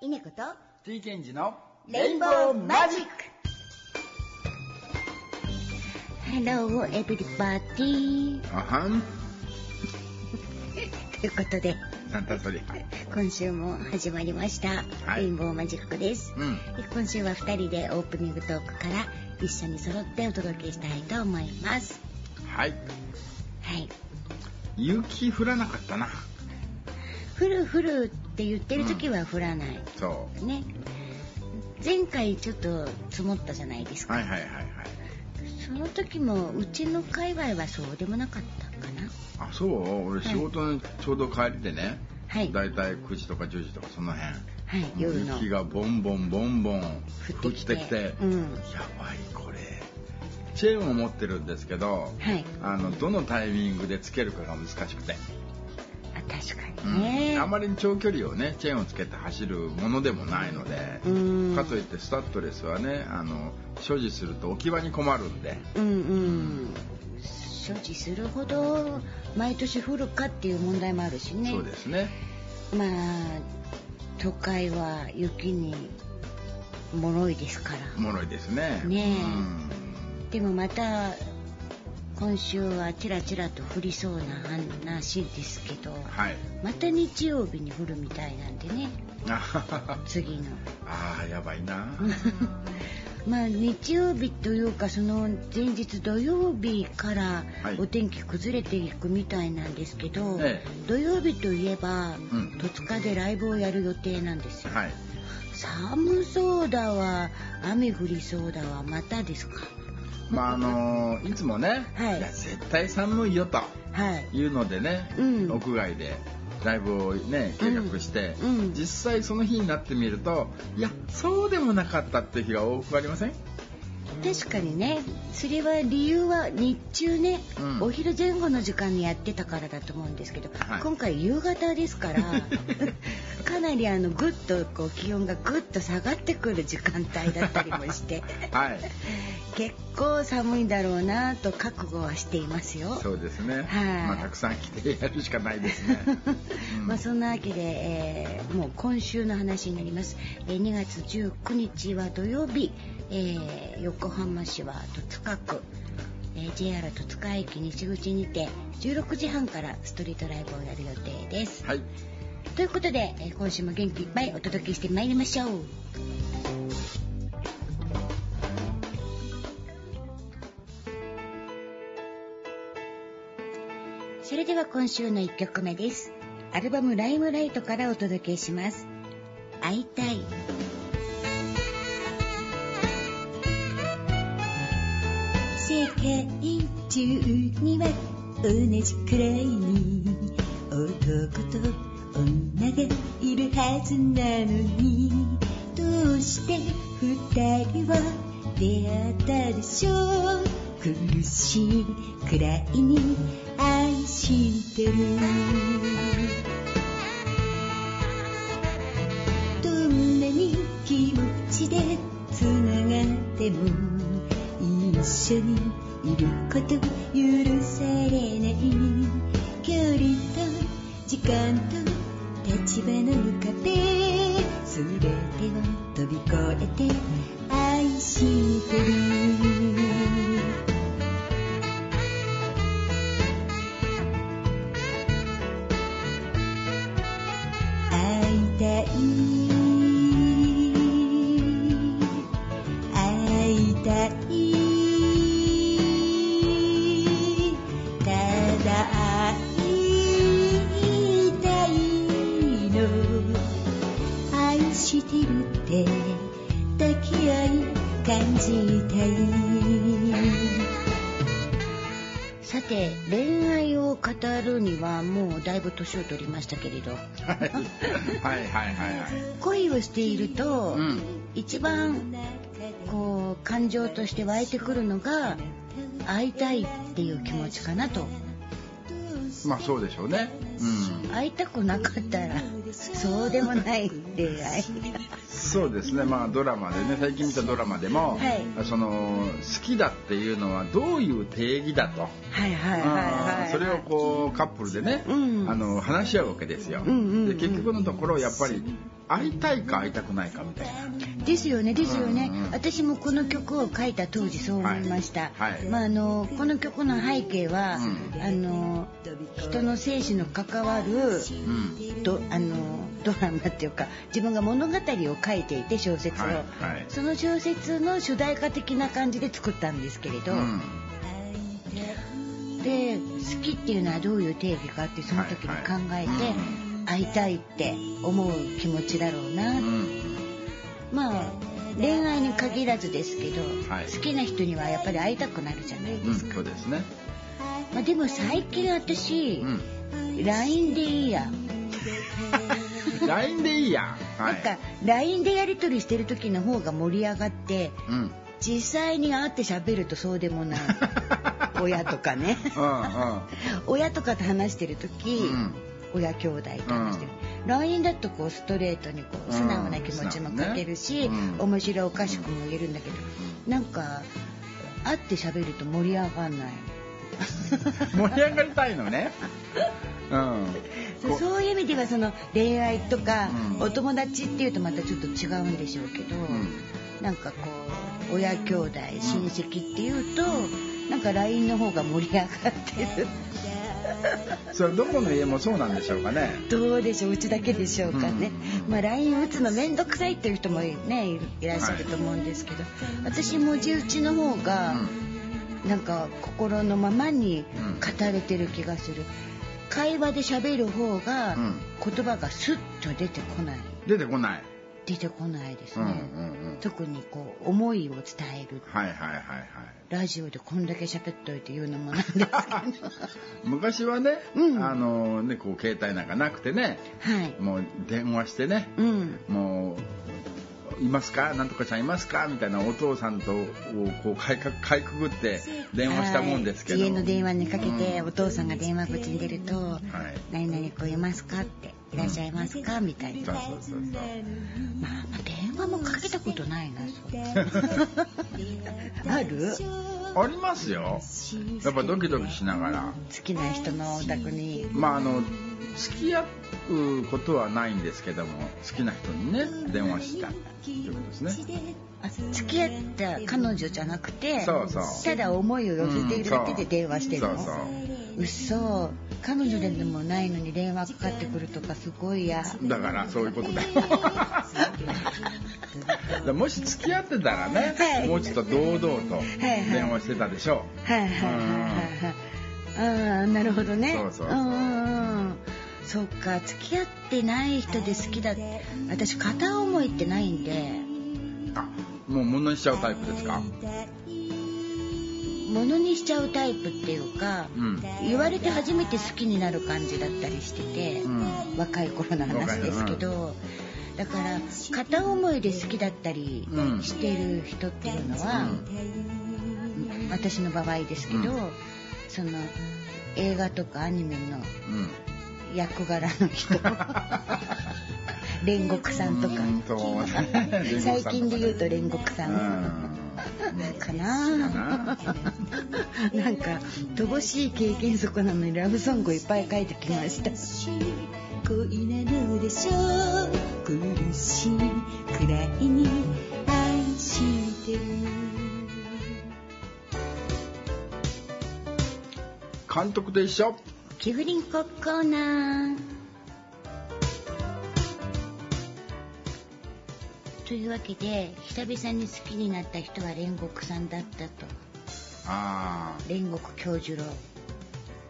稲子と T ケンジのレインボーマジック。 Hello everybody あはんということでなんだそり今週も始まりました、はい。レインボーマジックです、うん。今週は2人でオープニングトークから一緒に揃ってお届けしたいと思います。はい。はい。雪降らなかったな。降る降るって言ってる時は降らない、そね。前回ちょっと積もったじゃないですか、うはいはいはいはい。その時もうちの界隈はそうでもなかったかな。あそう？俺仕事にちょうど帰りでね、はい。だいたい9時とか10時とかその辺。はい夜の。雪がボンボンボンボン降降ってきて。うん。やばいこれ。チェーンを持ってるんですけどはい。あのどのタイミングでつけるかが難しくて、あ確かうん。にね、あまりに長距離をねチェーンをつけて走るものでもないので、うん。かといってスタッドレスはねあの所持すると置き場に困るんで。うんうん。所持するほど毎年降るかっていう問題もあるしね。そうですね。まあ都会は雪に脆いですから。脆いですね。ねえ。うん。でもまた今週はちらちらと降りそうな話ですけどはい。また日曜日に降るみたいなんでね。あははは次の。あーやばいな。まあ日曜日というかその前日土曜日からはい。お天気崩れていくみたいなんですけど、え土曜日といえば、ん。戸塚でライブをやる予定なんですよ、はい。寒そうだわ。雨降りそうだわ。またですか？まああのいつもね、はい。や絶対寒いよとはい。いうのでね、うん。屋外でライブをね計画して、うんうん。実際その日になってみるといやそうでもなかったっていう日が多くありません？確かにねそれは理由は日中ね、うん。お昼前後の時間にやってたからだと思うんですけど、はい。今回夕方ですから かなりあのぐっとこう気温がぐっと下がってくる時間帯だったりもしてはい。結構寒いだろうなと覚悟はしていますよ。そうですね、はい。まあ、たくさん来てやるしかないですね、うん。まあそんなわけで、えーもう今週の話になります、えー2月19日は土曜日、えー横浜市は戸塚区、えー JR 戸塚駅西口にて16時半からストリートライブをやる予定です。はいということで、えー今週も元気いっぱいお届けしてまいりましょう。それでは今週の1曲目です。アルバムライムライトからお届けします。会いたい。世界中には同じくらいに男と女がいるはずなのに。どうして二人は出会ったでしょう？苦しいくらいに愛してる。緒にいること許されない。距離と時間と立場の壁全てを飛び越えて愛してる。していると、うん。一番こう感情として湧いてくるのが会いたいっていう気持ちかなとまあそうでしょうね。うん。会いたくなかったらそうでもない恋愛。そうですね。まあドラマでね最近見たドラマでも、はい。その好きだっていうのはどういう定義だと、はいはいはいはいそれをこうカップルでね、うん。あの話し合うわけですよ、うんうんうん。で結局のところやっぱり会いたいか会いたくないかみたいな。ですよねですよね、うんうん。私もこの曲を書いた当時そう思いました、はい。はい。まあ、あのこの曲の背景は、うん。あの人の生死の関わるうん。どあのドラマっていうか自分が物語を書いていて小説を、はいはい。その小説の主題歌的な感じで作ったんですけれど、うん。で好きっていうのはどういう定義かってその時に考えて、はいはい。うん。会いたいって思う気持ちだろうな、うん。まあ恋愛に限らずですけど、はい。好きな人にはやっぱり会いたくなるじゃないうんですか、そうですね、まあ、でも最近私、うん、LINE でいいや、LINE でいいや。はなんか LINE でやり取りしてる時の方が盛り上がってうん。実際に会って喋るとそうでもない。親とかね。うん親とかと話してる時、うん。親兄弟と話してる、LINE だとこうストレートにこう素直な気持ちも書けるし、うん。うん。面白おかしくも言えるんだけど、なんか会って喋ると盛り上がんない 盛り上がりたいのね。うん。こそういう意味ではその恋愛とかうん。お友達っていうとまたちょっと違うんでしょうけど、ん。なんかこう親兄弟親戚っていうとなんか LINE の方が盛り上がってる。それはどこの家もそうなんでしょうかね。どうでしょううちだけでしょうかね、うん。まあ LINE 打つの面倒くさいっていう人もねいいらっしゃると思うんですけど、私文字打ちの方がなんか心のままに語れてる気がする。会話で喋る方がうん。言葉がスッと出てこない。出てこない。出てこないですうんうんね、うん。特にこう思いを伝える。はいはいはいはい。ラジオでこんだけ喋っといて言うのもなんですけど。昔はね、うん。あのねこう携帯なんかなくてね。はい。もう電話してね。うん。もういますか？なんとかちゃんいますか？みたいなお父さんとをこうかいかかいくぐって電話したもんですけど、はい家の電話にかけて、うんお父さんが電話口に出るとはい「何々子いますか?」って「いらっしゃいますか?」みたいな。そうそうそうそう。まあ、まあ電話もかけたことないなそう。ある？ありますよ。やっぱドキドキしながら。好きな人のお宅に。まああの付き合うことはないんですけども好きな人にね電話したということですね。あ付き合った彼女じゃなくてただ思いを寄せているだけで電話してるの、そうそ彼女でもないのに電話かかってくるとかすごい嫌。だからそういうことだ。よもし付き合ってたらね、はい。もうちょっと堂々と電話してたでしょ。はいはいはいはいはい。ああなるほどね。そうそうそう。うんそっか付き合ってない人で好きだ私片思いってないんで。あもう物にしちゃうタイプですか？ものにしちゃうタイプっていうか、うん。言われて初めて好きになる感じだったりしてて、うん。若い頃の話ですけど、だから片思いで好きだったりうんしてる人っていうのは、私の場合ですけど、うん。その映画とかアニメのうん役柄の人。煉獄さんとか。最近で言うと煉獄さうん。んかな。なんか乏しい経験則なのにラブソングいっぱい書いてきました。恋なのでしょう苦しいくらいに愛してる。監督と一緒キフリンココーナー。というわけで久々に好きになった人は煉獄さんだったと。ああ煉獄教授郎。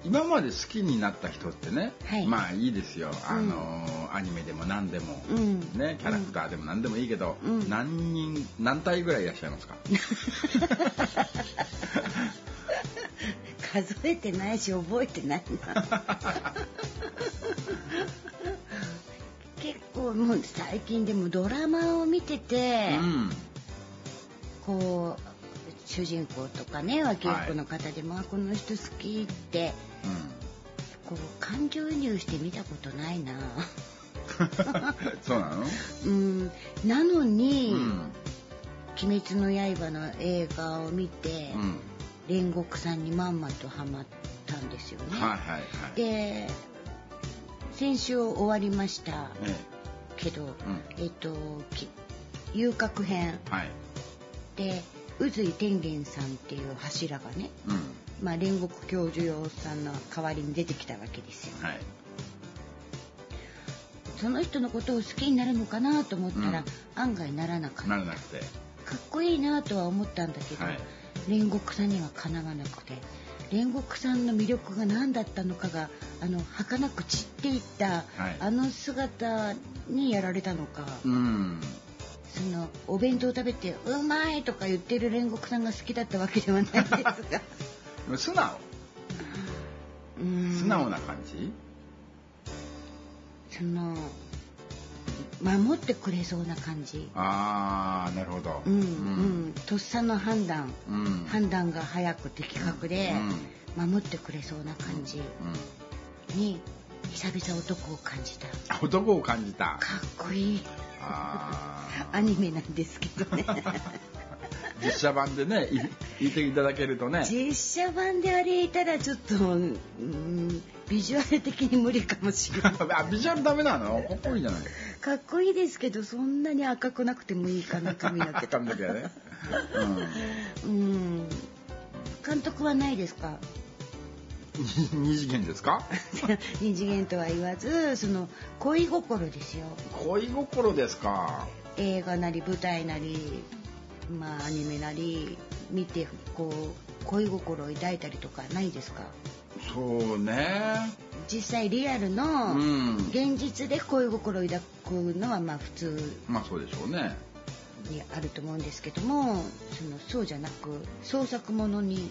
今まで好きになった人ってね、はい。まあいいですよ。あのー、アニメでも何でも、うん。ねキャラクターでも何でもいいけど、うん。何人何体ぐらいいらっしゃいますか？数えてないし覚えてないな。結構もう最近でもドラマを見てて、うん。こう主人公とかね脇役の方でも、あこの人好きってこう感情移入して見たことないな。そうなの？うん。なのに、うん。鬼滅の刃」の映画を見て、うん煉獄さんにまんまとハマったんですよね。はいはいはい。で先週終わりましたえけど、ん。えっとき遊郭編。えはい。で宇髄天元さんっていう柱がね、うん。まあ、煉獄教授用さんの代わりに出てきたわけですよ。はい。その人のことを好きになるのかなと思ったら、うん。案外ならなかった。ならなくて。かっこいいなとは思ったんだけど、はい煉獄さんにはかなわなくて煉獄さんの魅力が何だったのかがあの儚く散っていった、はい。あの姿にやられたのか、うん。そのお弁当食べて「うまい!」とか言ってる煉獄さんが好きだったわけではないですが。素直。うん。素直な感じ？その守ってくれそうな感じ。ああなるほど。うんうん、とっさの判断、うん。うん判断が早く的確で守ってくれそうな感じ。うん。に久々男を感じた。あ男を感じた。かっこいい。あ アニメなんですけどね。ー実写版でねい言っていただけるとね。実写版であれいたらちょっと、うん、ビジュアル的に無理かもしれない。あビジュアルダメなの？かっこいいじゃない。かっこいいですけどそんなに赤くなくてもいいかな髪の毛。髪の毛はね、うん。監督はないですか？うん、二次元ですか？二次元とは言わずその恋心ですよ。恋心ですか？映画なり舞台なりまあアニメなり見てこう恋心を抱いたりとかないですか？そうね。実際リアルうのん。現実で恋心を抱くのはまあ普通まあそうでしょうね。にあると思うんですけどもそのそうじゃなく創作ものに。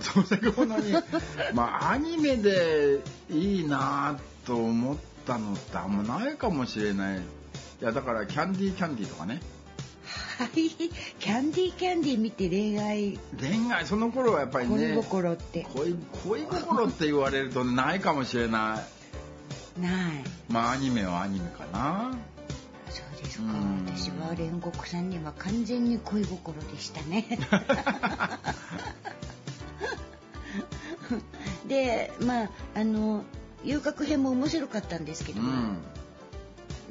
そういうものに。まあアニメでいいなと思ったのってあんまないかもしれない。いやだからキャンディーキャンディーとかね。はいキャンディーキャンディー見て恋愛。恋愛その頃はやっぱりね恋心って。恋恋心って言われるとないかもしれない。ない。まあアニメはアニメかな。そうですか。うん。私は煉獄さんには完全に恋心でしたね。でまああの遊郭編も面白かったんですけども、うん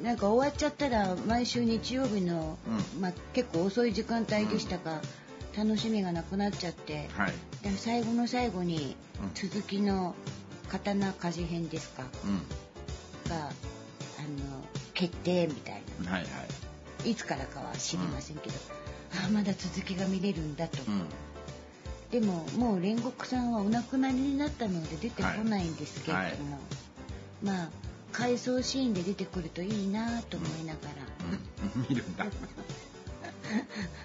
なんか終わっちゃったら毎週日曜日の、うまあ、結構遅い時間帯でしたが、楽しみがなくなっちゃって、はい。で最後の最後にうん。続きの刀鍛冶編ですかうがあの決定みたいんはいはい。ないつからかは知りませんけど、ああまだ続きが見れるんだと、うん。でももう煉獄さんはお亡くなりになったので出てこないんですけれども、まあ回想シーンで出てくるといいなと思いながら、う ん見るんだ。はい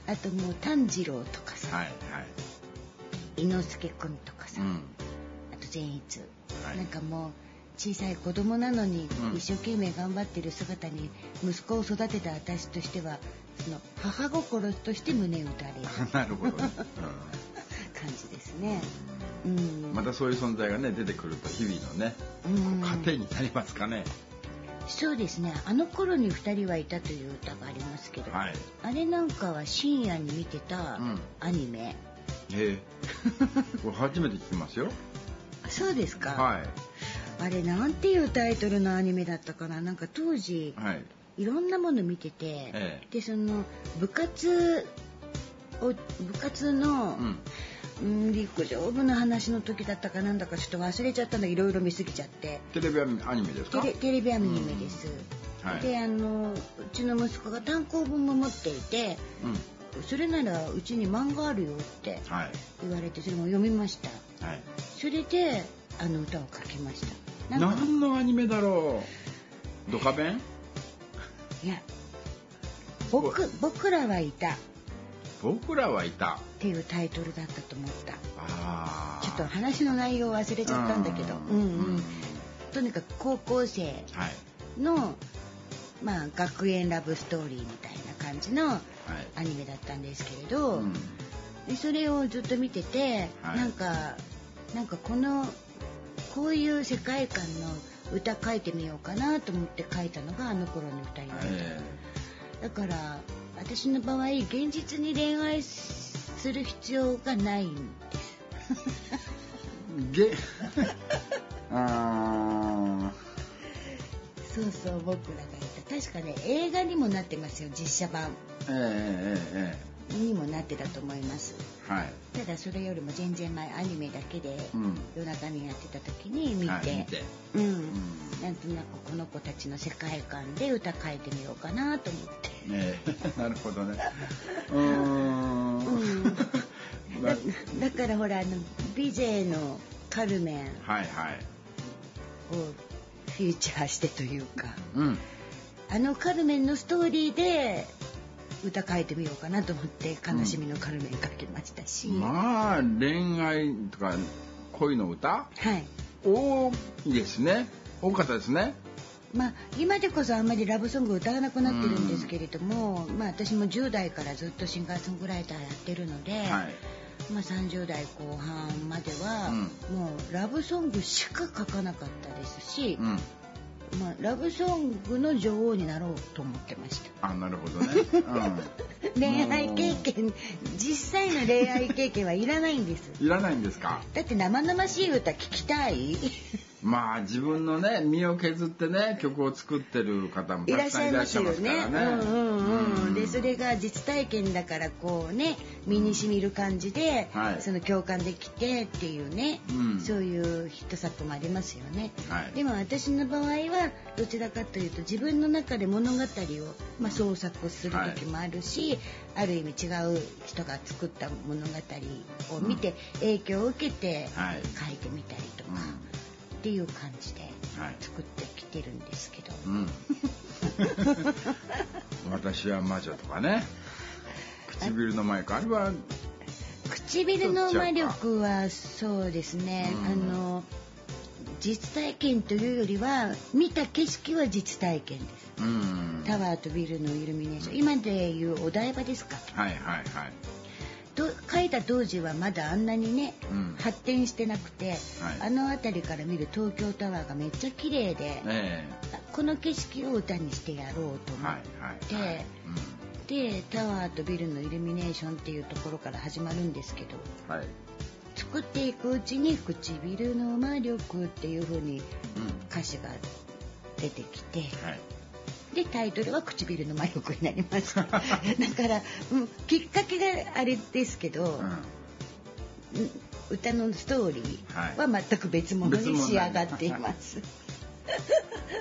あともう炭治郎とかさ、はい伊之助くんとかさ、うん。あと善逸、はい。なんかもう小さい子供なのにうん。一生懸命頑張ってる姿に息子を育てた私としてはその母心として胸打たれる。なるほどね、感じですね。うん。うん、またそういう存在がね出てくると日々のねうん。糧になりますかね、そうですね。あの頃に2人はいたという歌がありますけど、はい。あれなんかは深夜に見てたうん。アニメ、ええ。これ初めて聞きますよ。そうですか、はい。あれなんていうタイトルのアニメだったかな。なんか当時はい。いろんなもの見てて、ええ。でその部活を部活の、うん。うん、陸上部の話の時だったかなんだかちょっと忘れちゃったんだ。いろいろ見すぎちゃって。テレビアニメですか？テレビアニメです、はい。であのうちの息子が単行本も持っていてうん。それならうちに漫画あるよってはい。言われてそれも読みました。はい。それであの歌を書きました。なんか何のアニメだろう？ドカベン？いや僕僕らはいた。っ僕らはいた。ていうタイトルだったと思った。ああちょっと話の内容を忘れちゃったんだけど。うん。うんとにかく高校生はい。のまあ学園ラブストーリーみたいな感じのはい。アニメだったんですけれど、うん。でそれをずっと見てて、はい。なんかなんかこのこういう世界観の歌書いてみようかなと思って書いたのがあの頃の歌になった、え。だから私の場合現実に恋愛する必要がないんです。ー、げあそうそう僕らがいた。確かね映画にもなってますよ実写版。ーええええにもなってたと思います。ええはい。ただそれよりも全然前アニメだけでうん。夜中にやってた時に見て,、はい見て。うん、うん。なんとなくこの子たちの世界観で歌書いてみようかなと思って。ええ。なるほどね。うーん。だだからほらあのビゼのカルメンをフィーチャーしてというか。うん。あのカルメンのストーリーで歌書いてみようかなと思って「悲しみのカルメン」書きましたし、まあ恋愛とか恋の歌？はい。多いですね。多かったですね。まあ、今でこそあんまりラブソング歌わなくなってるんですけれども、まあ、私も10代からずっとシンガーソングライターやってるので、はい。まあ、30代後半までは、うもうラブソングしか書かなかったですし、うんまあ、ラブソングの女王になろうと思ってました。あなるほどね、うん、恋愛経験実際の恋愛経験はいらないんです。いらないんですか？だって生々しい歌聞きたいまあ自分のね身を削ってね曲を作ってる方もいらっしたくさんいゃいますよらっしゃいますかね。らね。うんうんでそれが実体験だからこうね身に染みる感じで、はい。その共感できてっていうね、うん。そういうヒット作もありますよね。はい。でも私の場合はどちらかというと自分の中で物語を、まあ、創作する時もあるし、ある意味違う人が作った物語を見て影響を受けてはい。書いてみたりとか、うんっていう感じではい。作ってきてるんですけど。うん。私は魔女とかね。唇のマイクあれは唇の魔力はそうですね、うん。あの実体験というよりは見た景色は実体験です。うん。タワーとビルのイルミネーション。今でいうお台場ですか？はいはいはい。と書いた当時はまだあんなにね、うん。発展してなくて、はい。あの辺りから見る東京タワーがめっちゃ綺麗で、えこの景色を歌にしてやろうとえ思っはいて、はい。はいでタワーとビルのイルミネーションっていうところから始まるんですけど作っていくうちに「唇の魔力」っていう風にうん。歌詞が出てきてはいでタイトルは「唇の魔力」になりました だから、うん、きっかけがあれですけど、うんうん歌のストーリーは全く別物に仕上がっています。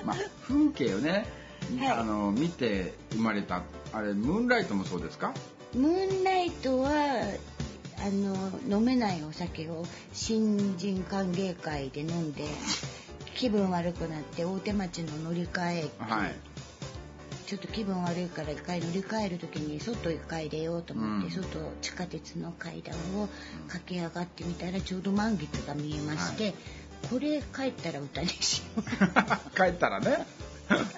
まあ、風景をね、はい。あの見て生まれたあれムーンライトもそうですか？ムーンライトはあの飲めないお酒を新人歓迎会で飲んで気分悪くなって大手町の乗り換え駅、はいちょっと気分悪いから一回乗り換える時に外一回出ようと思って、うん。外地下鉄の階段を駆け上がってみたらちょうど満月が見えまして、はい。これ帰ったら歌にしよ 帰ったらね。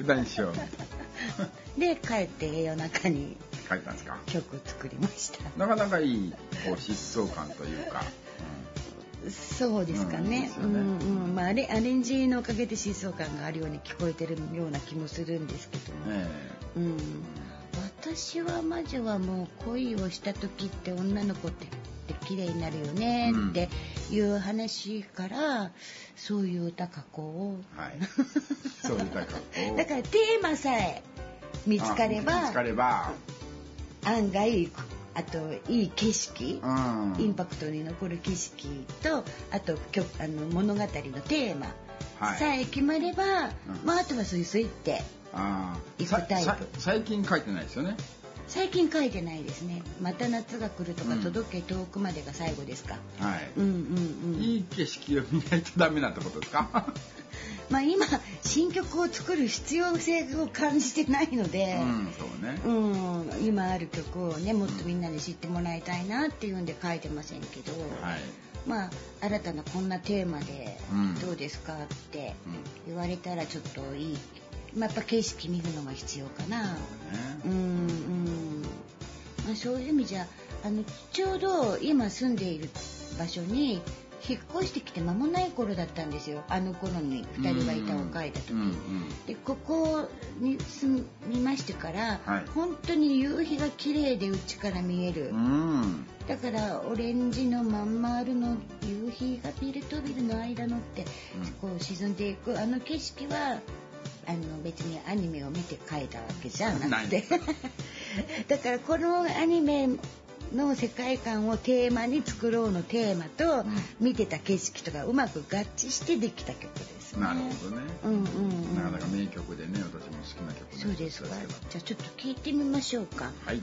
歌にしよう。う で帰って夜中に書いたんですか？曲作りました。なかなかいいこう疾走感というか、そうですかね。ううんんうん、まあアレアレンジのおかげで疾走感があるように聞こえてるような気もするんですけども。うんえうん。私は魔女はもう恋をした時って女の子って綺麗になるよねっていう話から、そういう歌書こえはい そういう歌う。をだからテーマさえ見つかれあ見ばつかれば案外あといい景色。うん。インパクトに残る景色とあと曲あの物語のテーマ。はい。さえ決まれば、うん。まあ、あとはスイスイって行くタイプ。最近書いてないですよね？最近書いてないですね「また夏が来る」とかうん。届け遠くまで」が最後ですか、はい、うんうんうん。いい景色を見ないとダメなってことですか？まあ今新曲を作る必要性を感じてないので、うんそうね。うん今ある曲をねもっとみんなに知ってもらいたいなっていうんで書いてませんけど、はい、まあ新たなこんなテーマでうん。どうですかってうん。言われたらちょっといい、まあ、やっぱ景色見るのが必要かな。ね。うんうん。まあ、そういう意味じゃあのちょうど今住んでいる場所に引っ越してきて間もない頃だったんですよ。あの頃に「二人はいた」を書いた時、うんうんでここに住みましてから、はい。本当に夕日が綺麗で家から見える、うん。だからオレンジのまん丸の夕日がビルとビルの間のって、こう沈んでいく。あの景色はあの別にアニメを見て描いたわけじゃなくて。だからこのアニメの世界観をテーマに作ろうのテーマと、見てた景色とかうまく合致してできた曲ですね。なるほどね、うんうんうん。なかなか名曲でね私も好きな曲そうですか。じゃあちょっと聞いてみましょうか。はい。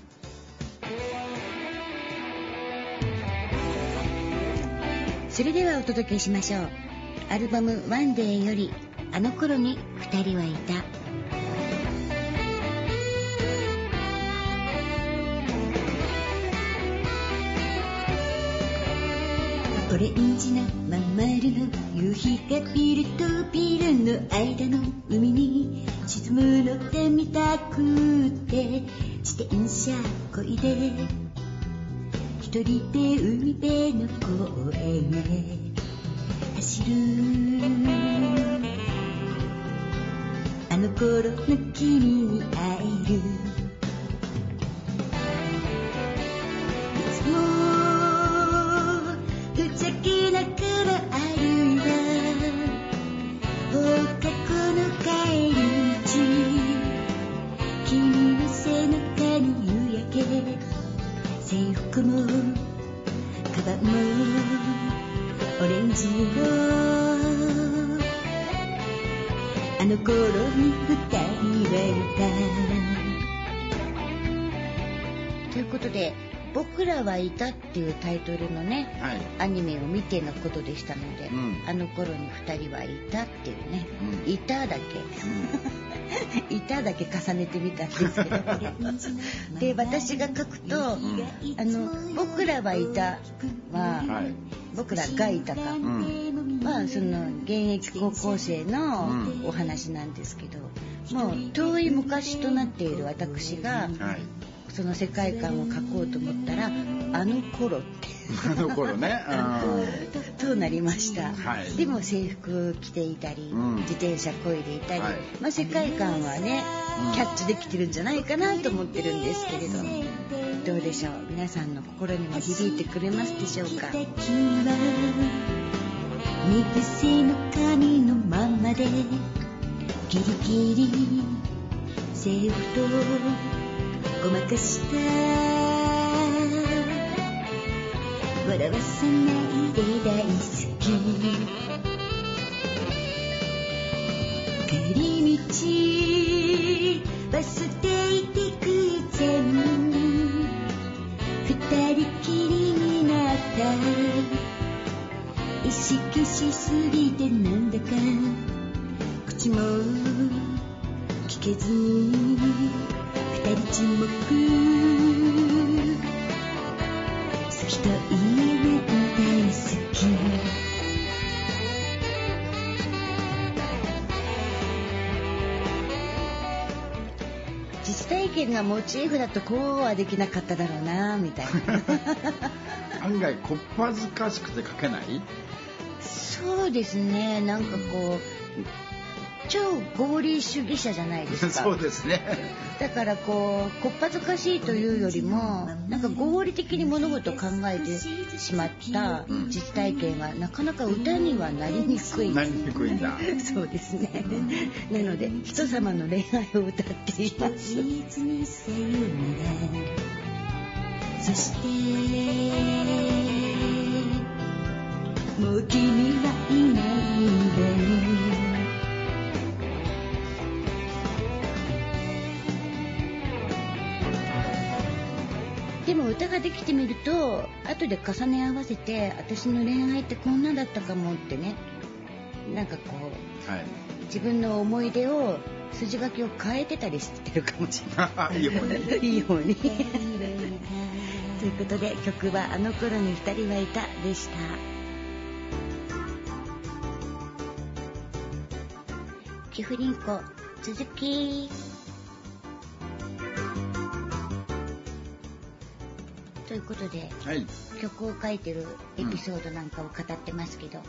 それではお届けしましょう。アルバム「ワンデーより「あの頃に二人はいた」オレンジのまん丸の夕日がビルとビルの間の海に沈むのが見たくて自転車こいで。一人で海辺の公園へ。走る。あの頃の君に会える。いつも放課後の帰り道僕らはいた」っていうタイトルのねはい。アニメを見てのことでしたので、うん。あの頃に2人はいたっていうね「うん。いた」だけ「いた」だけ重ねてみたんですけど。で私が書くと「あの僕らはいた」は、はい。僕らがいたか、うん。まあその現役高校生のうん。お話なんですけど、もう遠い昔となっている私がはい。その世界観を書こうと思ったらあの頃って。あの頃ね。となりました、はい。でも制服着ていたり、うん。自転車こいでいたり、はい。まあ、世界観はね、うん。キャッチできてるんじゃないかなと思ってるんですけれどどうでしょう？皆さんの心にも響いてくれますでしょうか？君は水せの髪のままでギリギリ制服とごまかした笑わさないで大好き帰り道バス停行く前二人きりになった。意識しすぎてなんだか口も聞けずに二人沈黙験がモチーフだとこうはできなかっただろうなみたいな。案外こっぱずかしくて書けない？そうですね。なんかこう超合理主義者じゃないですか。そうですね。だからこうこっぱずかしいというよりもなんか合理的に物事を考えてしまった実体験はなかなか歌にはなりにくい。なりにくいんだ。そうですね。なので人様の恋愛を歌っています。そしてもう君はいないんだよでも歌ができてみると後で重ね合わせて私の恋愛ってこんなだったかもってね。なんかこうはい。自分の思い出を筋書きを変えてたりしてるかもしれない。いい。よねいいように。ということで曲は「あの頃に二人はいた」でした。キフリンコ続きいうことではい。曲を書いてるエピソードなんかを語ってますけど、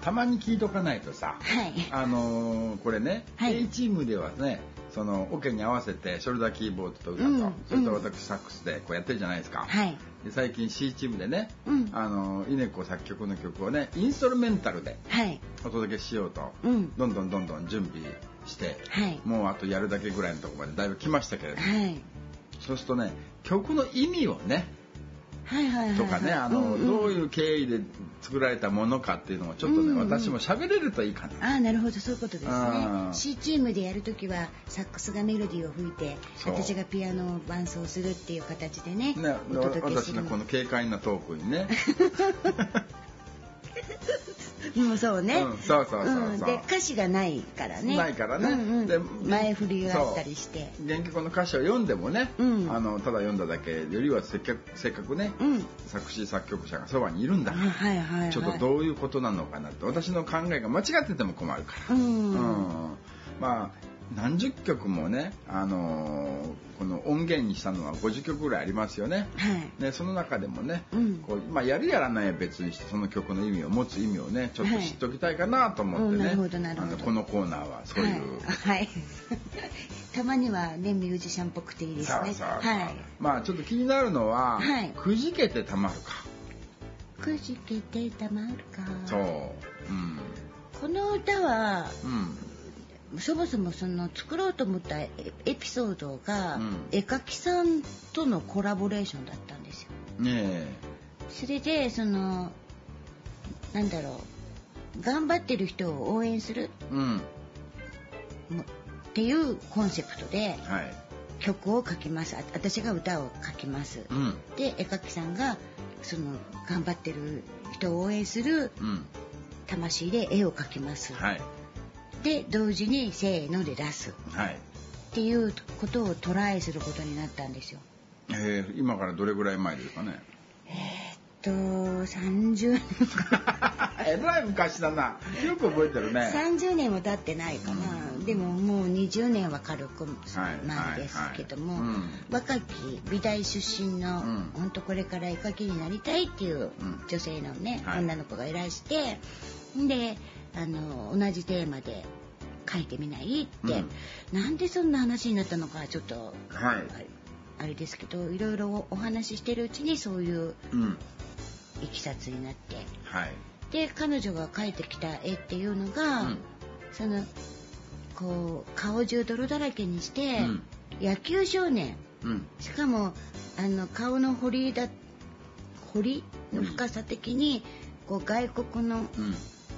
たまに聞いとかないとさはい。あのーこれね、はい。A チームではねそのオケに合わせてショルダーキーボードと歌と、うんそれと私サックスでこうやってるじゃないですか、はい。で最近 C チームでね、うん。あのー稲子作曲の曲をねインストルメンタルではい。お届けしようと、うん。どんどんどんどん準備して、はい。もうあとやるだけぐらいのところまでだいぶ来ましたけれども、はい。そうするとね曲の意味をねとかねあの、どういう経緯で作られたものかっていうのをちょっとね、私も喋れるといいかな。ああなるほど。そういうことですね。C チームでやるときはサックスがメロディーを吹いて私がピアノを伴奏するっていう形でねね、私のこの軽快なトークにね。もうそうね、うんそうそうそうそう。うんで歌詞がないからね。ないからね。うんうん。で前振りがあったりして。原曲の歌詞を読んでもね、うん。あのただ読んだだけよりはせっかくせっかくね、うん。作詞作曲者がそばにいるんだから、はいはいはい。ちょっとどういうことなのかなって私の考えが間違ってても困るから。うん、うん。まあ何十曲もね、あのーこの音源にしたのは50曲ぐらいありますよね。はい。ね、その中でもね、うん。こうまあ、やるやらないは別にしてその曲の意味を持つ意味をねちょっと知っておきたいかなと思ってね、はいこのコーナーはそういう、はい、はい、たまにはねミュージシャンっぽくていいですね。まあちょっと気になるのは、はい。くじけてたまるか。くじけてたまるか。そう。うん。この歌はうんそもそもその作ろうと思ったエエピソードが、うん。絵描きさんとのコラボレーションだったんですよ。ねそれでそのなんだろう頑張ってる人を応援するえうん。もっていうコンセプトではい。曲を書きます。あ私が歌を書きます。うん。で絵描きさんがその頑張ってる人を応援するうん。魂で絵を描きます、はいで同時にせーので出す。はい。っていうことをトライすることになったんですよ。えー、今からどれぐらい前ですかね？えーっと30年。えらい昔だな。よく覚えてるね。30年は経ってないかな、でももう20年は軽くはいなんですけども、はいはいうん。若き美大出身の、うん。本当これから絵描きになりたいっていううん女性のね、はい。女の子がいらしてであの同じテーマで描いてみないって、なんでそんな話になったのかちょっと、はい。あれですけどいろいろお話ししてるうちにそういううん。いきさつになって。はい。で彼女が描いてきた絵っていうのが、うん。そのこう顔中泥だらけにして、うん。野球少年。うん。しかもあの顔の彫りだ彫りの深さ的にこう外国のうん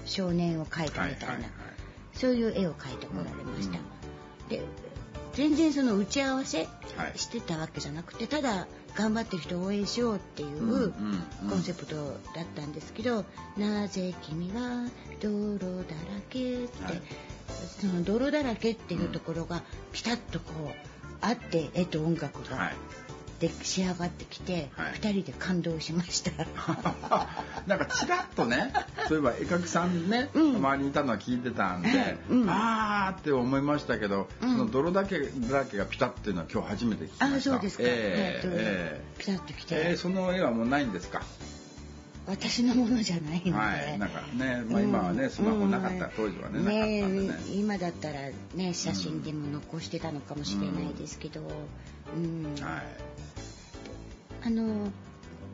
少年を描いたはいみたいな、はいはいそういう絵を描いてこられました、うんで全然その打ち合わせはい。してたわけじゃなくてただ頑張ってる人を応援しようっていうコンセプトだったんですけど「なぜ君は泥だらけ」って、はい。その泥だらけっていうところがピタッとこうあって絵と音楽が、はいで仕上がってきて、はい。二人で感動しました。なんかちらっとねそういえば絵描きさんね、うん。周りにいたのは聞いてたんで、はいうん。あーって思いましたけど、うん。その泥だけだらけがピタッっていうのは今日初めて聞きまあした。そうですか、ええっとえピタッときて、えええその絵はもうないんですか？私のものじゃないので、はい。なんかね、まあ、今はね、スマホなかった当時はねなかったんでね。今だったらね写真でも残してたのかもしれないですけど、うん。はいあの、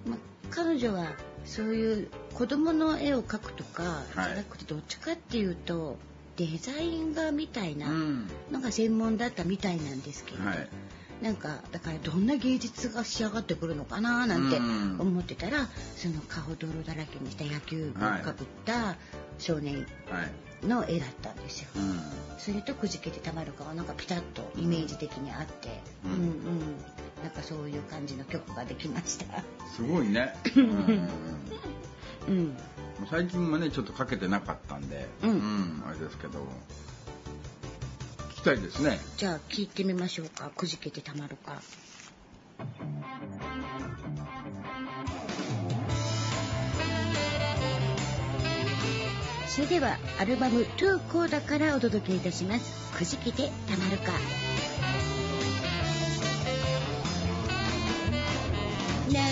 ま、彼女はそういう子供の絵を描くとかじゃなくてどっちかっていうとデザイン画みたいなうん。のが専門だったみたいなんですけど、はい。なんかだからどんな芸術が仕上がってくるのかななんてうん。思ってたらその顔泥だらけにした野球部をかぶった少年はい。の絵だったんですよ。うん。それとくじけてたまるかはなんかピタッとイメージ的にあって、ううんん、うんなんかそういう感じの曲ができました。すごいね、うん。うん、最近もねちょっとかけてなかったんで、うん。あれですけど。聞きたいですね。じゃあ聞いてみましょうか。くじけてたまるか。それではアルバム「トゥーコーダ」からお届けいたします「くじけてたまるか」何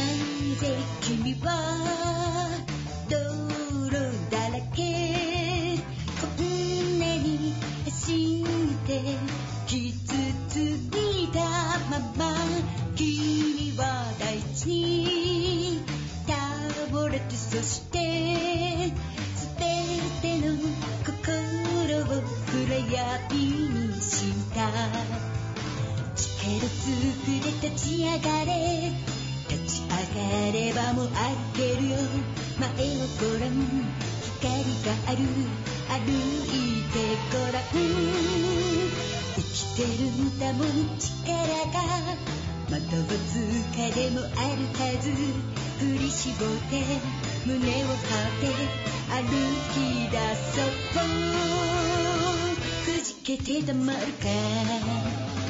君は道路だらけこんなに走って傷ついたまま君は大地に倒れてそして全ての心を暗闇にした。力ずくで立ち上がれ立ち上がればもう歩ける。よ前をご覧光がある。歩いてごらん。生きてるんだもん。力がまとわずかでもあるはず。振り絞って胸を張って歩き出そう。くじけてたまるか。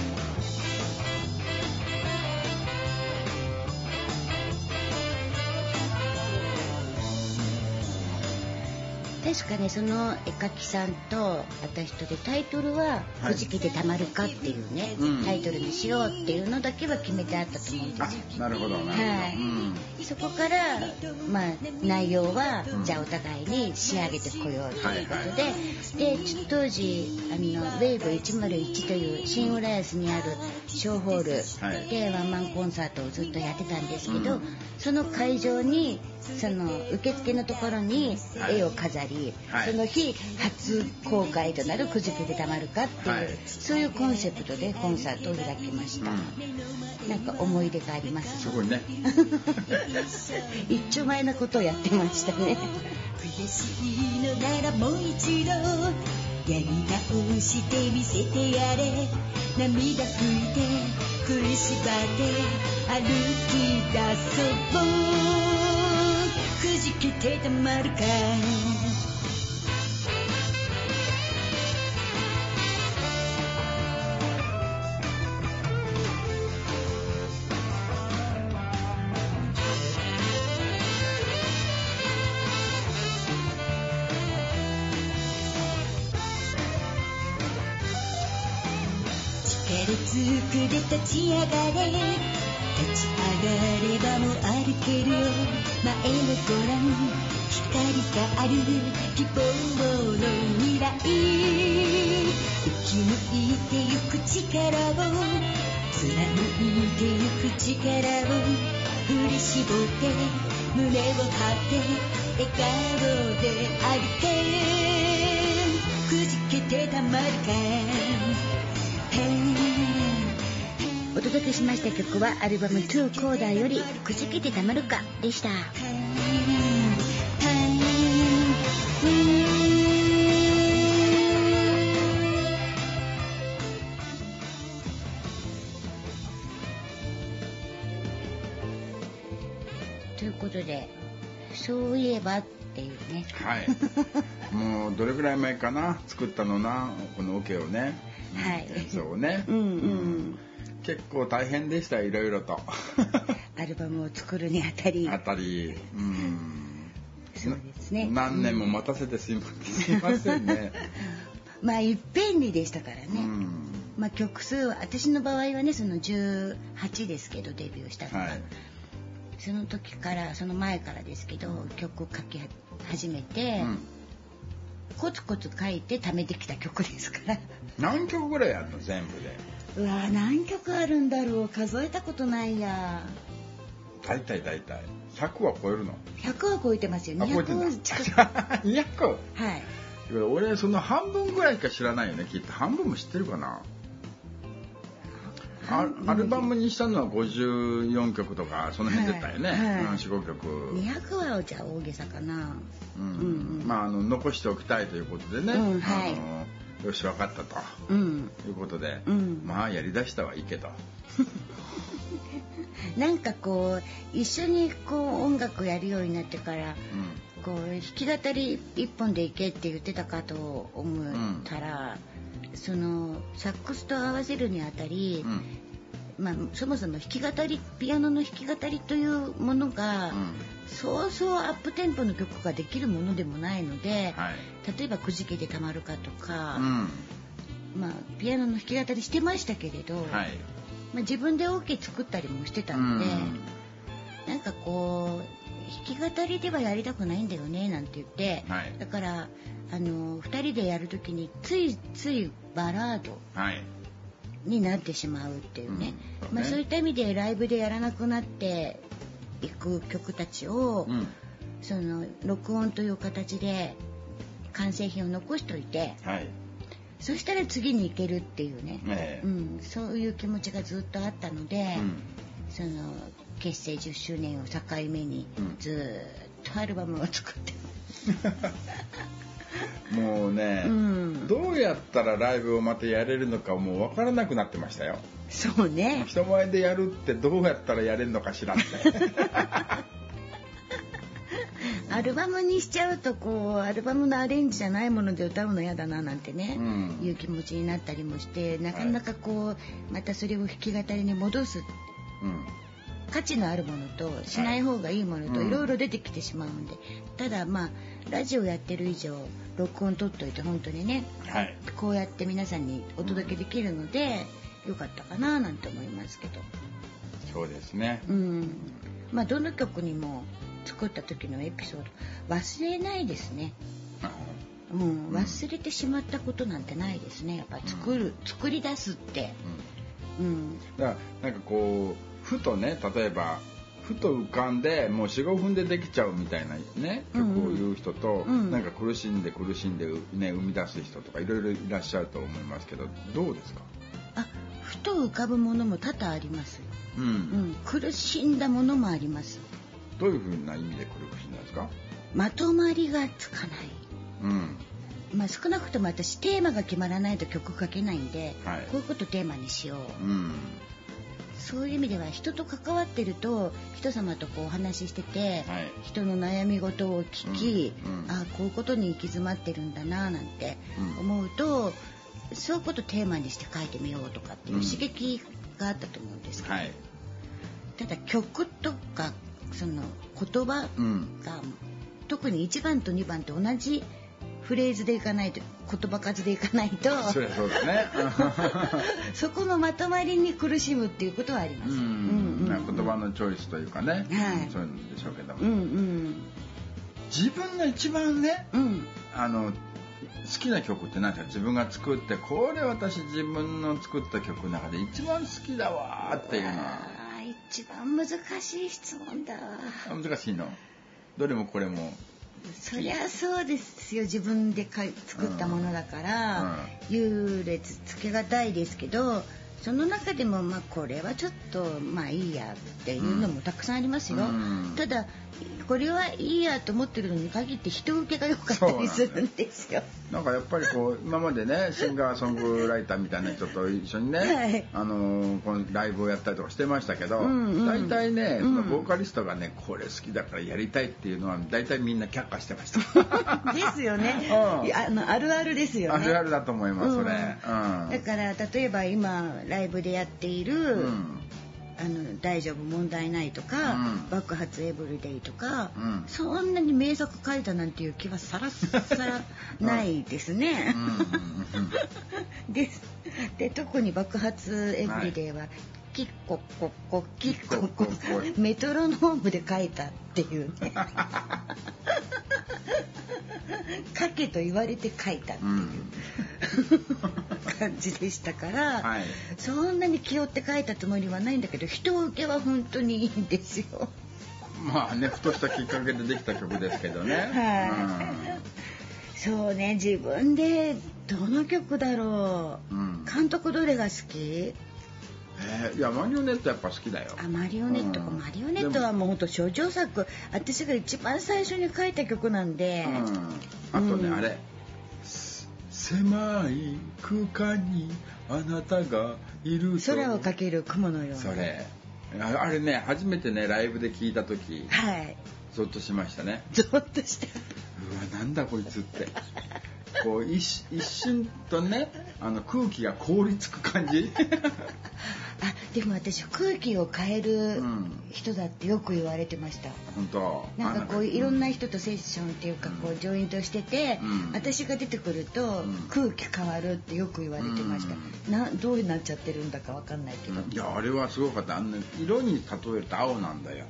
確かねその絵描きさんと私とでタイトルは「はいくじけてたまるか」っていうね、うん。タイトルにしようっていうのだけは決めてあったと思うんですあよ。なるほどなるほど、はい。うんそこから、まあ、内容は、うんじゃあお互いに仕上げてこようということで、はいはでちょ当時あのウェーブ101という新浦安にある小ホールはい。でワンマンコンサートをずっとやってたんですけど、うん。その会場にその受付のところにはい。絵を飾り、はい。その日初公開となる「くじけてたまるか」っていう、はい。そういうコンセプトでコンサートを開きました、なんか思い出があります。すごいね 一丁前なことをやってましたね。悔しいのならもう一度やり直してみせてやれ。涙拭いて苦しばって歩き出そうくじけてたまるか。くで立ち上がれ。立ち上がればもう歩けるよ。前をご覧光がある。希望の未来生き抜いてゆく力を。貫いてゆく力を。振り絞って胸を張って笑顔で歩けくじけてたまる。かお届けしました曲はアルバム「2コーダー」より「くじけてたまるか」でした。ということでそういえばっていうね。はい。もうどれぐらい前かな？作ったのな？このオケをね、はい。演奏をね、うんうん結構大変でしたいろいろと。アルバムを作るにあたり。あたり。うんそうですね。何年も待たせてすいませんね。まあいっぺんにでしたからね、うん。まあ、曲数は私の場合はねその18ですけどデビューしたのが、はい。その時からその前からですけど曲を書き始めて、うん。コツコツ書いて貯めてきた曲ですから。何曲ぐらいやるの全部で？うわー何曲あるんだろう数えたことないや。大体大体。100は超えるの。100は超えてますよ。あ超えてんだ。200近く200はい。俺その半分ぐらいしか知らないよねきっと。半分も知ってるかな？アアルバムにしたのは54曲とかその辺だったよね、はいはい。うん45曲、200はじゃあ大げさかな。うん。うんうん。まああの残しておきたいということでね、うんはい。あのよし分かったと。うん。いうことで、うん。まあやりだしたはいいけど。なんかこう一緒にこう音楽やるようになってからうこう弾き語り一本でいけって言ってたかと思ったら、そのサックスと合わせるにあたりん、うん。まあ、そもそも弾き語りピアノの弾き語りというものが、うんそうそうアップテンポの曲ができるものでもないので、はい。例えば「くじけてたまるか」とか、うん。まあ、ピアノの弾き語りしてましたけれど、はい。まあ、自分でオ、ケ作ったりもしてたので、なんかこう弾き語りではやりたくないんだよねなんて言って、はい。だからあの2人でやる時についついバラードはい。になってしまうっていうね,、うん。そうね。まあ、そういった意味でライブでやらなくなっていく曲たちを、うん。その録音という形で完成品を残しといてはい。そしたら次に行けるっていうね、ええ。うん、そういう気持ちがずっとあったので、うん。その結成10周年を境目にうん。ずーっとアルバムを作って もうね、うん。どうやったらライブをまたやれるのかもう分からなくなってましたよ。そうね。人前でやるってどうやったらやれるのかしらって アルバムにしちゃうとこうアルバムのアレンジじゃないもので歌うの嫌だななんてね、うん。いう気持ちになったりもしてなかなかこうまたそれを弾き語りに戻すうん価値のあるものとしない方がいいものとうんいろいろ出てきてしまうんで、ただまあラジオやってる以上録音取っといて本当にねはい。こうやって皆さんにお届けできるので、よかったかななんて思いますけど。そうですね。うん。まあどの曲にも作った時のエピソード忘れないですね。うん、忘れてしまったことなんてないですね。やっぱ作る、作り出すって。うん。うん。だからなんかこうふとね例えばふと浮かんでもう45分でできちゃうみたいなねうんうん曲を言う人と、うんなんか苦しんで苦しんで、ね、生み出す人とかいろいろいらっしゃると思いますけどどうですか？あふと浮かぶものも多々あります。よ、うん、うん、苦しんだものもあります。どういうふうな意味で苦しんだんですか？まとまりがつかない。うん。まあ少なくとも私テーマが決まらないと曲書けないんで、はい。こういうことテーマにしよう。うんそういう意味では人と関わってると人様とこうお話ししてて、はい。人の悩み事を聞き、うんうん。あこういうことに行き詰まってるんだななんてうん。思うと、そういうことテーマにして書いてみようとかっていううん。刺激があったと思うんですけど、はい。ただ曲とかその言葉うん。が特に1番と2番と同じフレーズでいかないと言葉数でいかないと。そりゃそうだね。そこのまとまりに苦しむっていうことはあります。うん、うんなん。か言葉のチョイスというかね、はい。そういうんでしょうけども、うんうん。自分が一番ねうん。あの好きな曲って何ですか自分が作ってこれ私自分の作った曲の中で一番好きだわーっていうのは。一番難しい質問だわ。あ難しいの？どれもこれもそりゃそうですよ。自分でかい作ったものだから、優劣つけがたいですけどその中でもまあこれはちょっとまあいいやっていうのもたくさんありますよ、うん。ただこれはいいやと思ってるのに限って人受けが良かったりするんですよ。なんかやっぱりこう今までねシンガーソングライターみたいな人と一緒にね、はいあのこのライブをやったりとかしてましたけど、うんうん大体ねそうんのボーカリストがねこれ好きだからやりたいっていうのは大体みんな却下してました。ですよね。あのあるあるですよね。あるあるだと思いますそれ。うんだから例えば今ライブでやっている、うんあの大丈夫問題ないとか、うん。爆発エブリデイとか、うん。そんなに名作書いたなんていう気はさらさらないですね。うん。うん。うん。です。で特に爆発エブリデイは、キッコッコッコキッコッコッコメトロノームで書いたっていうね書けと言われて書いたっていううん感じでしたから、はいそんなに気負って書いたつもりはないんだけど人受けは本当にいいんですよ。まあねふとしたきっかけでできた曲ですけどね。はいそうね自分でどの曲だろう、うん監督どれが好きえーいやマリオネットやっぱ好きだよ。あマリオネットか、うん。マリオネットはも。うほんと象徴作。私が一番最初に書いた曲なんで、うん。あとね、うん。あれ。す狭い空間にあなたがいると。空をかける雲のような。それ。ああれね初めてねライブで聞いた時。はい。ゾッとしましたね。ゾッとした。うわなんだこいつって こう一一瞬とねあの空気が凍りつく感じ。あでも私空気を変えるうん。人だってよく言われてました、本当。なんかこういろんなな人とセッションっていうかこうジョイントしてて、うん。私が出てくるとうん。空気変わるってよく言われてました、うなどうなっちゃってるんだかわかんないけど、いやあれはすごかった。あの色に例えると青なんだよ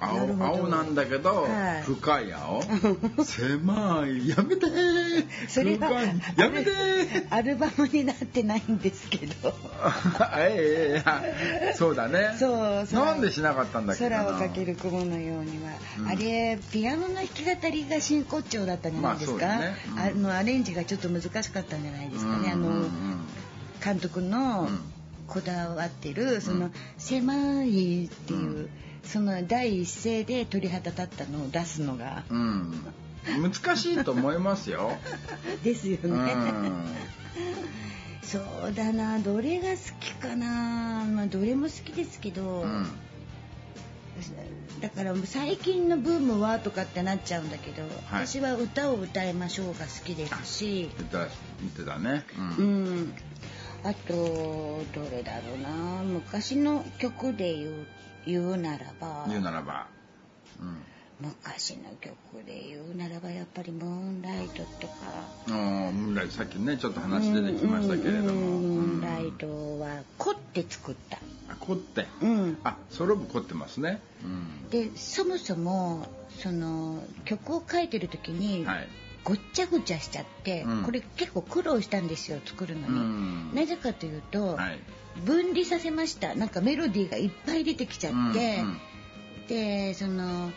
青青なんだけど、はい。深い青。狭い。やめて。ーそれはやめて。ーアルバムになってないんですけど。ええええ。そうだね。そう空なんでしなかったんだっけ空をかける雲のようには、うん。あれピアノの弾き語りが真骨頂だったんじゃないですか、まあね。うん。あのアレンジがちょっと難しかったんじゃないですかね、あの監督のうん。こだわってるそのうん。狭いっていう、うんその第一声で鳥肌立ったのを出すのがうん難しいと思いますよ。ですようね、ん。そうだなどれが好きかなまあどれも好きですけど、うん。だから最近のブームはとかってなっちゃうんだけど、はい私は歌を歌いましょうが好きですし、言ってたね。ううん。ん、あとどれだろうな昔の曲で言う言うならば言うならば。うん。昔の曲で言うならばやっぱり「ムーンライト」とか。あームーンライトさっきねちょっと話出てきましたけれども。ムーンうんライトは凝って作った。あ凝って。うん、あソロ部凝ってますね。うん。でそもそもその曲を書いてる時に、はい。ごっちゃごちゃしちゃって、うん。これ結構苦労したんですよ作るのうに、ん。なぜかというと、はい。分離させました。なんかメロディーがいっぱい出てきちゃって、うんうん。でその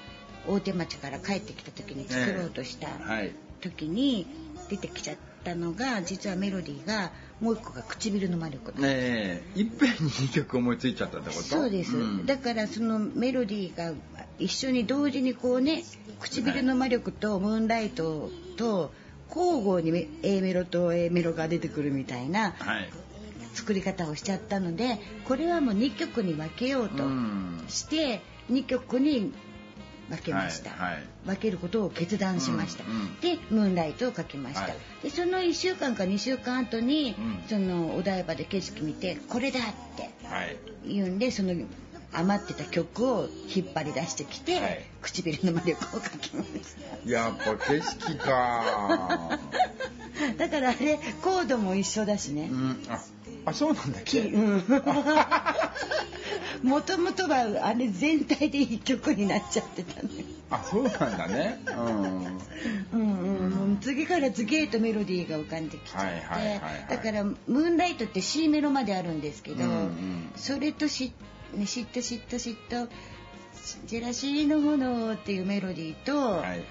大手町から帰ってきた時に作ろうとしたはい。時に出てきちゃったのが実はメロディーがもう一個が唇の魔力ねえ。いっぺんに2曲思いついちゃったってこと？そうです、ん。だからそのメロディーが一緒に同時にこうね唇の魔力とムーンライトと交互にメ A メロと A メロが出てくるみたいなはい。作り方をしちゃったのでこれはもう2曲に分けようとうん。して2曲に分けました、はいはい。分けることを決断しました、うんうん。でムーンライトを書きました、はい。でその1週間か2週間後に、うん。そのお台場で景色見てこれだってはい。言うんでその余ってた曲を引っ張り出してきて、はい唇の魔力を書きましやっぱ景色か。た だからあれコードも一緒だしねう、ん。あ、あそうなんだっけ？きうん もともとはあれ全体で一曲になっちゃってたのよあ、そうなんだね。うん。うんうん、次から次へとメロディーが浮かんできちゃって、はいはいはいはいだからムーンライトって C メロまであるんですけど、うんうんそれとし、ね、嫉妬嫉妬嫉妬ジェラシーの炎っていうメロディーと、はい。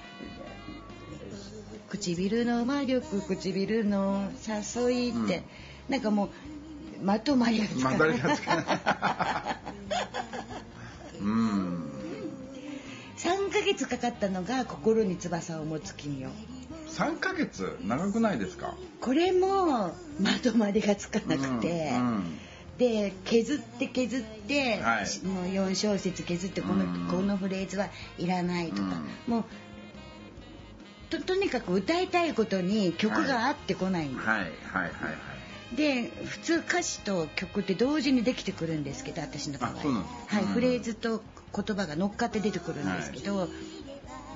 唇の魔力唇の誘いって、なんかもうまとまりがつかないまとまりがつかない うん。3ヶ月かかったのが心に翼を持つ君よ。3ヶ月？長くないですか？これもまとまりがつかなくて、うんで削って削って、はい。もう4小節削ってこの,、うん。このフレーズはいらないとか、うん。もうととにかく歌いたいことに曲が合ってこない。んです、はいはいはいはい。で普通歌詞と曲って同時にできてくるんですけど私の場合。はい、うんフレーズと言葉が乗っかって出てくるんですけど、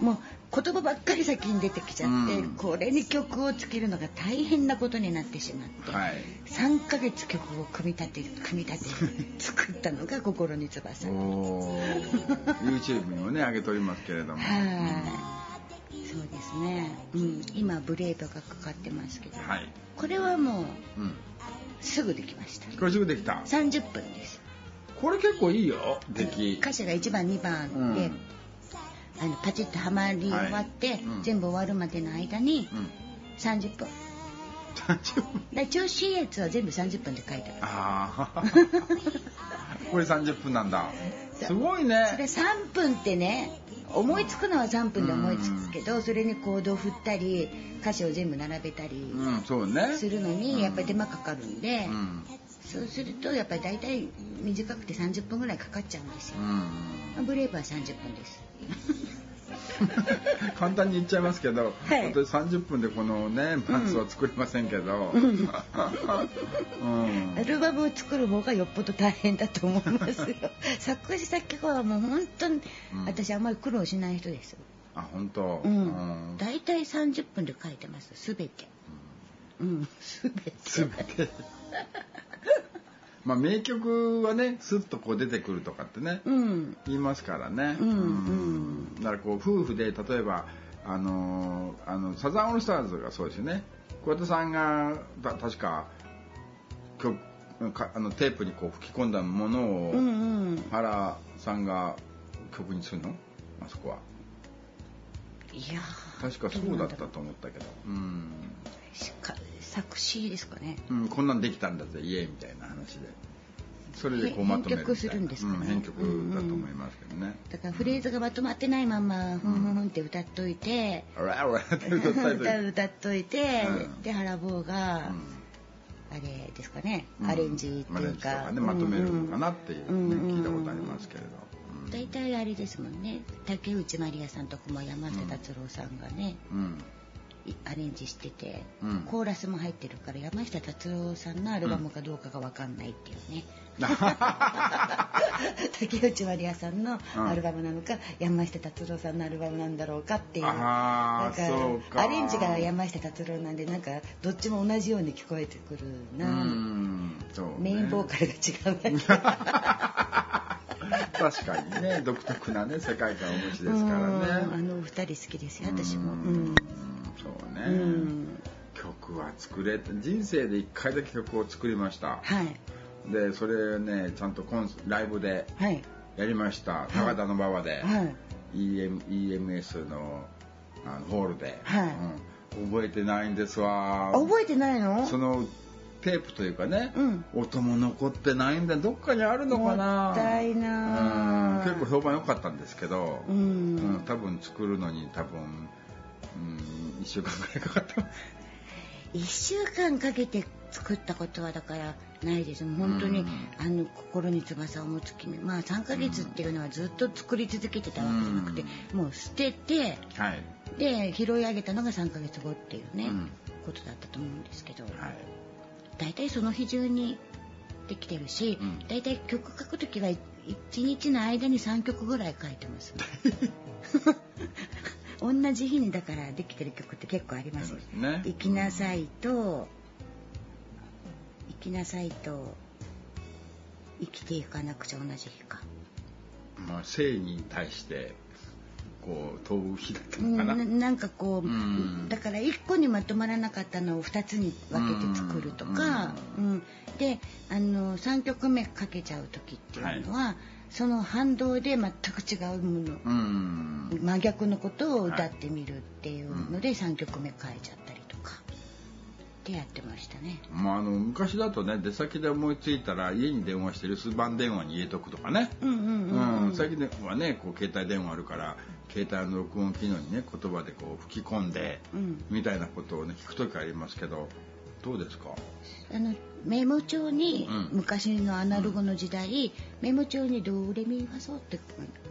もう言葉ばっかり先に出てきちゃって、うんこれに曲をつけるのが大変なことになってしまって、はい。3ヶ月曲を組み立て組み立て 作ったのが心に翼 YouTube にもね上げておりますけれども。そうですね、うん、今ブレードがかかってますけど、はい。これはもううん。すぐできましたこれすぐできた。30分ですこれ結構いいよ。出来。歌詞が1番2番で、うんあのパチッとはまり終わって、はいうん全部終わるまでの間にうん。30分30分。で調子いいやつは全部30分で書いてあるああ。これ30分なんだ。すごいそれね。3分ってね思いつくのは3分で思いつくけどそれにコードを振ったり歌詞を全部並べたり。するのにやっぱり手間かかるんで、うん。そうするとやっぱり大体短くて30分ぐらいかかっちゃうんですよ。うん。ブレイブは30分です。簡単に言っちゃいますけど、はい。本当に30分でこのねパンツは作れませんけど、うん。アルバムを作る方がよっぽど大変だと思いますよ。作詞作曲はもう本当に、うん。私あんまり苦労しない人です。あ本当、うん。うん。大体30分で書いてますすべて。うん。すべて。全てまあ名曲はねスッとこう出てくるとかってね、うん。言いますからね、うんうん。だからこう夫婦で例えばあのーあのサザンオールスターズがそうですよね。桑田さんがた確か曲かあのテープにこう吹き込んだものを、うんうん。原さんが曲にするの？あそこは。いやー。確かそうだったと思ったけど。うん、しか作詞ですかね。うん、こんなんできたんだぜイエーイみたいな話で。それでこうまとめるするんですかね。うん、編曲だと思いますけどね、だからフレーズがまとまってないままふんふんふんって歌っといて、あらあらって歌っとか歌歌っといて、うん。で原坊が、うん。あれですかね、うん。アレンジっていうか,、かねまとめるのかなっていうね、うん。うん。聞いたことありますけれど、うん。大体あれですもんね。竹内まりやさんとかも山下達郎さんがね、うん。いアレンジしてて、うん。コーラスも入ってるから山下達郎さんのアルバムかどうかが分かんないっていうね、竹内まりやさんのアルバムなのか、山下達郎さんのアルバムなんだろうかっていう。なんかそうか。アレンジが山下達郎なんでなんかどっちも同じように聞こえてくるうな、ね。メインボーカルが違うだけ。確かにね独特なね世界観をお持ちですからうんあねのお二人好きですよ私も。ううんん、そうね、うん。曲は作れて人生で一回だけ曲を作りました。はい。でそれねちゃんとコンスライブではい。やりました。高田の馬場で、はい。EM EMS のあのホールで、はい。うん。覚えてないんですわ。あ覚えてないの？そのテープというかね、うん。音も残ってないんだ。どっかにあるのかな。もったいなうん。結構評判良かったんですけど、うん。うん。多分作るのに多分、うん、1週間ぐらいかかった。1週間かけて作ったことはだからないです。本当に、うん。あの心に翼を持つ君。まあ3ヶ月っていうのはずっと作り続けてたわけじゃなくて、もう捨ててはい。で拾い上げたのが3ヶ月後っていうね、うん。ことだったと思うんですけど、はい。大体その日中にできてるし、うん。大体曲書く時は1日の間に3曲ぐらい書いてます 同じ日にだからできてる曲って結構ありますよね。行きなさいと行きなさいと生きていかなくちゃ同じ日か。まあ性に対してこう問う日だったうんのかな、ななんかこう、うん。だから1個にまとまらなかったのを2つに分けて作るとか、うん。であの3曲目かけちゃう時っていうのは、その反動で全く違うもの、うん。真逆のことを歌ってみるっていうので3曲目変えちゃったりとかでやってましたね。まあ、あの昔だとね出先で思いついたら家に電話して留守番電話に入れとくとかね、最近はねこう携帯電話あるから携帯の録音機能にね言葉でこう吹き込んで、うん。みたいなことをね聞く時ありますけどどうですか？あのメモ帳に、うん。昔のアナログの時代、メモ帳にドレミファソって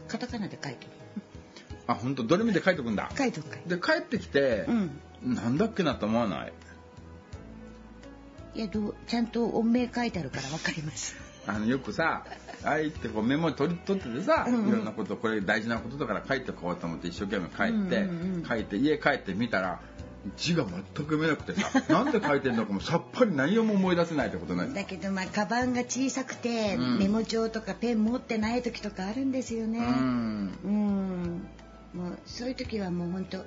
カタカナで書いてる。あ本当？どれ見て書いとくんだ？書いとく。で帰ってきてく、うん。なんだっけなと思わない？いやどうちゃんと音名書いてあるからわかります。あのよくさああいってこうメモ取り取っててさ、うんうん。いろんなことこれ大事なことだから書いてこうと思って一生懸命書いて、うんうんうん。書いて家帰ってみたら字が全く読めなくてさ なんで書いてんのかもさっぱり内容も思い出せないってことないだけどまあカバンが小さくて、うん。メモ帳とかペン持ってない時とかあるんですよね。うん。うん。もうそういう時はもう本当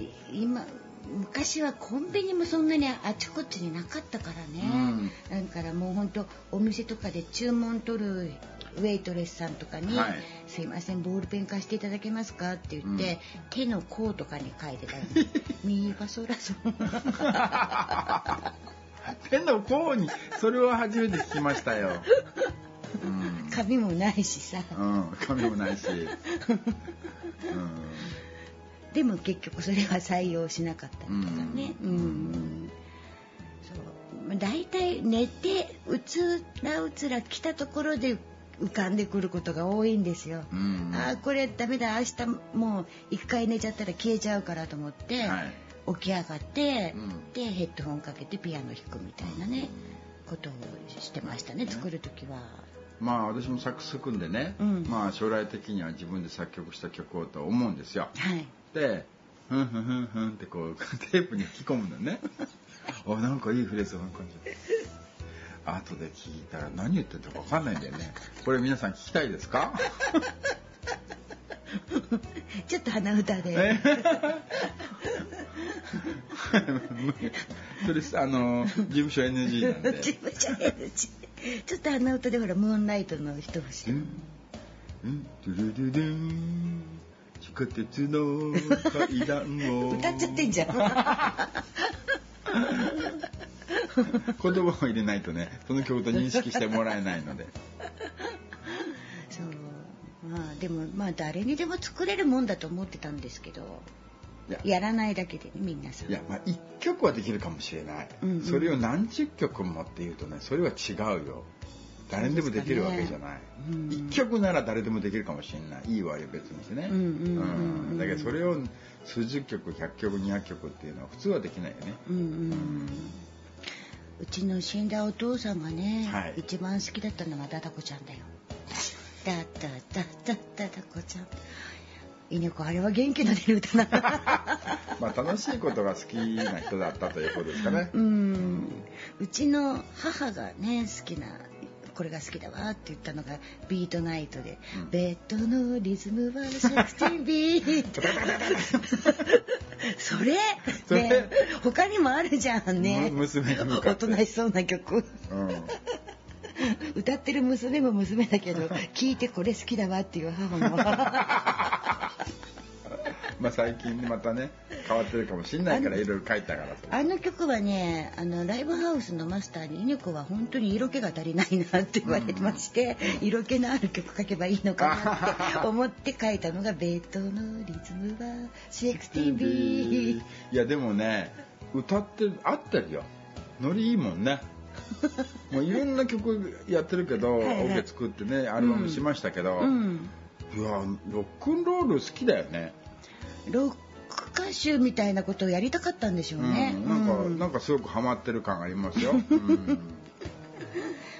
い今昔はコンビニもそんなにあちこちになかったからね、だからもう本当お店とかで注文取るウェイトレスさんとかに「はいすいませんボールペン貸していただけますか?」って言って、手の甲とかに書いてたら「ミーファソラソン」天の甲にそれは初めて聞きましたよ。うん、紙もないしさ。うん、紙もないし。うん、でも結局それは採用しなかったりとかね。ううんん。そう。大体寝てうつらうつら来たところで浮かんでくることが多いんですよ。うん、ああこれダメだ明日もう一回寝ちゃったら消えちゃうからと思って、はい。起き上がって、うんでヘッドホンかけてピアノ弾くみたいなね、ことをしてましたね作る時は。まあ私もサックス組んでね、うんまあ将来的には自分で作曲した曲をと思うんですよ。はい。で、ふんふんふんふんってこう テープに吹き込むのね。あ、なんかいいフレーズなんかじ後で聞いたら何言ってるか分かんないんだよね。これ皆さん聞きたいですか？ちょっと鼻歌で、え？それあの事務所 NG なんで。事務所 NG ちょっと鼻歌でほらムーンライトの一節うん。うん。ドゥルドゥドゥン地下鉄の階段を。歌っちゃってんじゃん。言葉を入れないとねその曲と認識してもらえないので。そう。まあでもまあ誰にでも作れるもんだと思ってたんですけどや。らないだけでねみんなさいやまあ1曲はできるかもしれない、うんうん。それを何十曲もっていうとねそれは違うよ誰にでもできるわけじゃない、うん。1曲なら誰でもできるかもしれない。いいわよ別にしてね、うんだけどそれを数十曲100曲200曲っていうのは普通はできないよね。うんうん。うちの死んだお父さんがね、はい。一番好きだったのはダダコちゃんだよ。ダダダダダダコちゃん稲子あれは元気の出る歌なまあ楽しいことが好きな人だったということですかね、うんうちの母がね好きなこれが好きだわって言ったのがビートナイトで、うん。ベッドのリズムはセクシービー。ト それ？それ？ね。他にもあるじゃんね。む娘に向かおってとなしそうな曲。うん。歌ってる娘も娘だけど聞いてこれ好きだわっていう母もまあ最近またね変わってるかもしれないからいろいろ書いたからあの曲はねあのライブハウスのマスターに「犬子は本当に色気が足りないな」って言われてまして、色気のある曲書けばいいのかなって思って書いたのが「ベッドのリズムはシービー。いやでもね歌って合ってるよ。ノリいいもんね。もういろんな曲やってるけどはいはい。オケ作ってねアルバムしましたけど、うん。いやロックンロール好きだよね、ロック歌手みたいなことをやりたかったんでしょうね、うん、なんか、うん。なんかすごくハマってる感ありますよ、うん。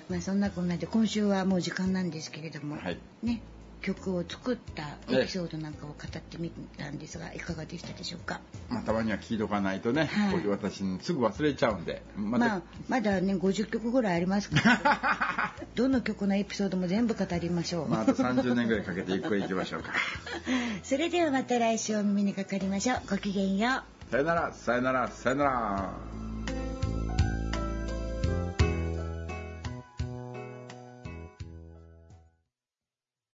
まあそんなこんなで今週はもう時間なんですけれども、はい。ね曲を作ったエピソードなんかを語ってみたんですがいかがでしたでしょうか？まあ、たまには聞いとかないとね、はい。私すぐ忘れちゃうんでまた、まあまだね50曲ぐらいありますから どの曲のエピソードも全部語りましょう、まあ、あと30年ぐらいかけてゆっくり行きましょうか。それではまた来週お耳にかかりましょう。ごきげんよう。さよならさよならさよなら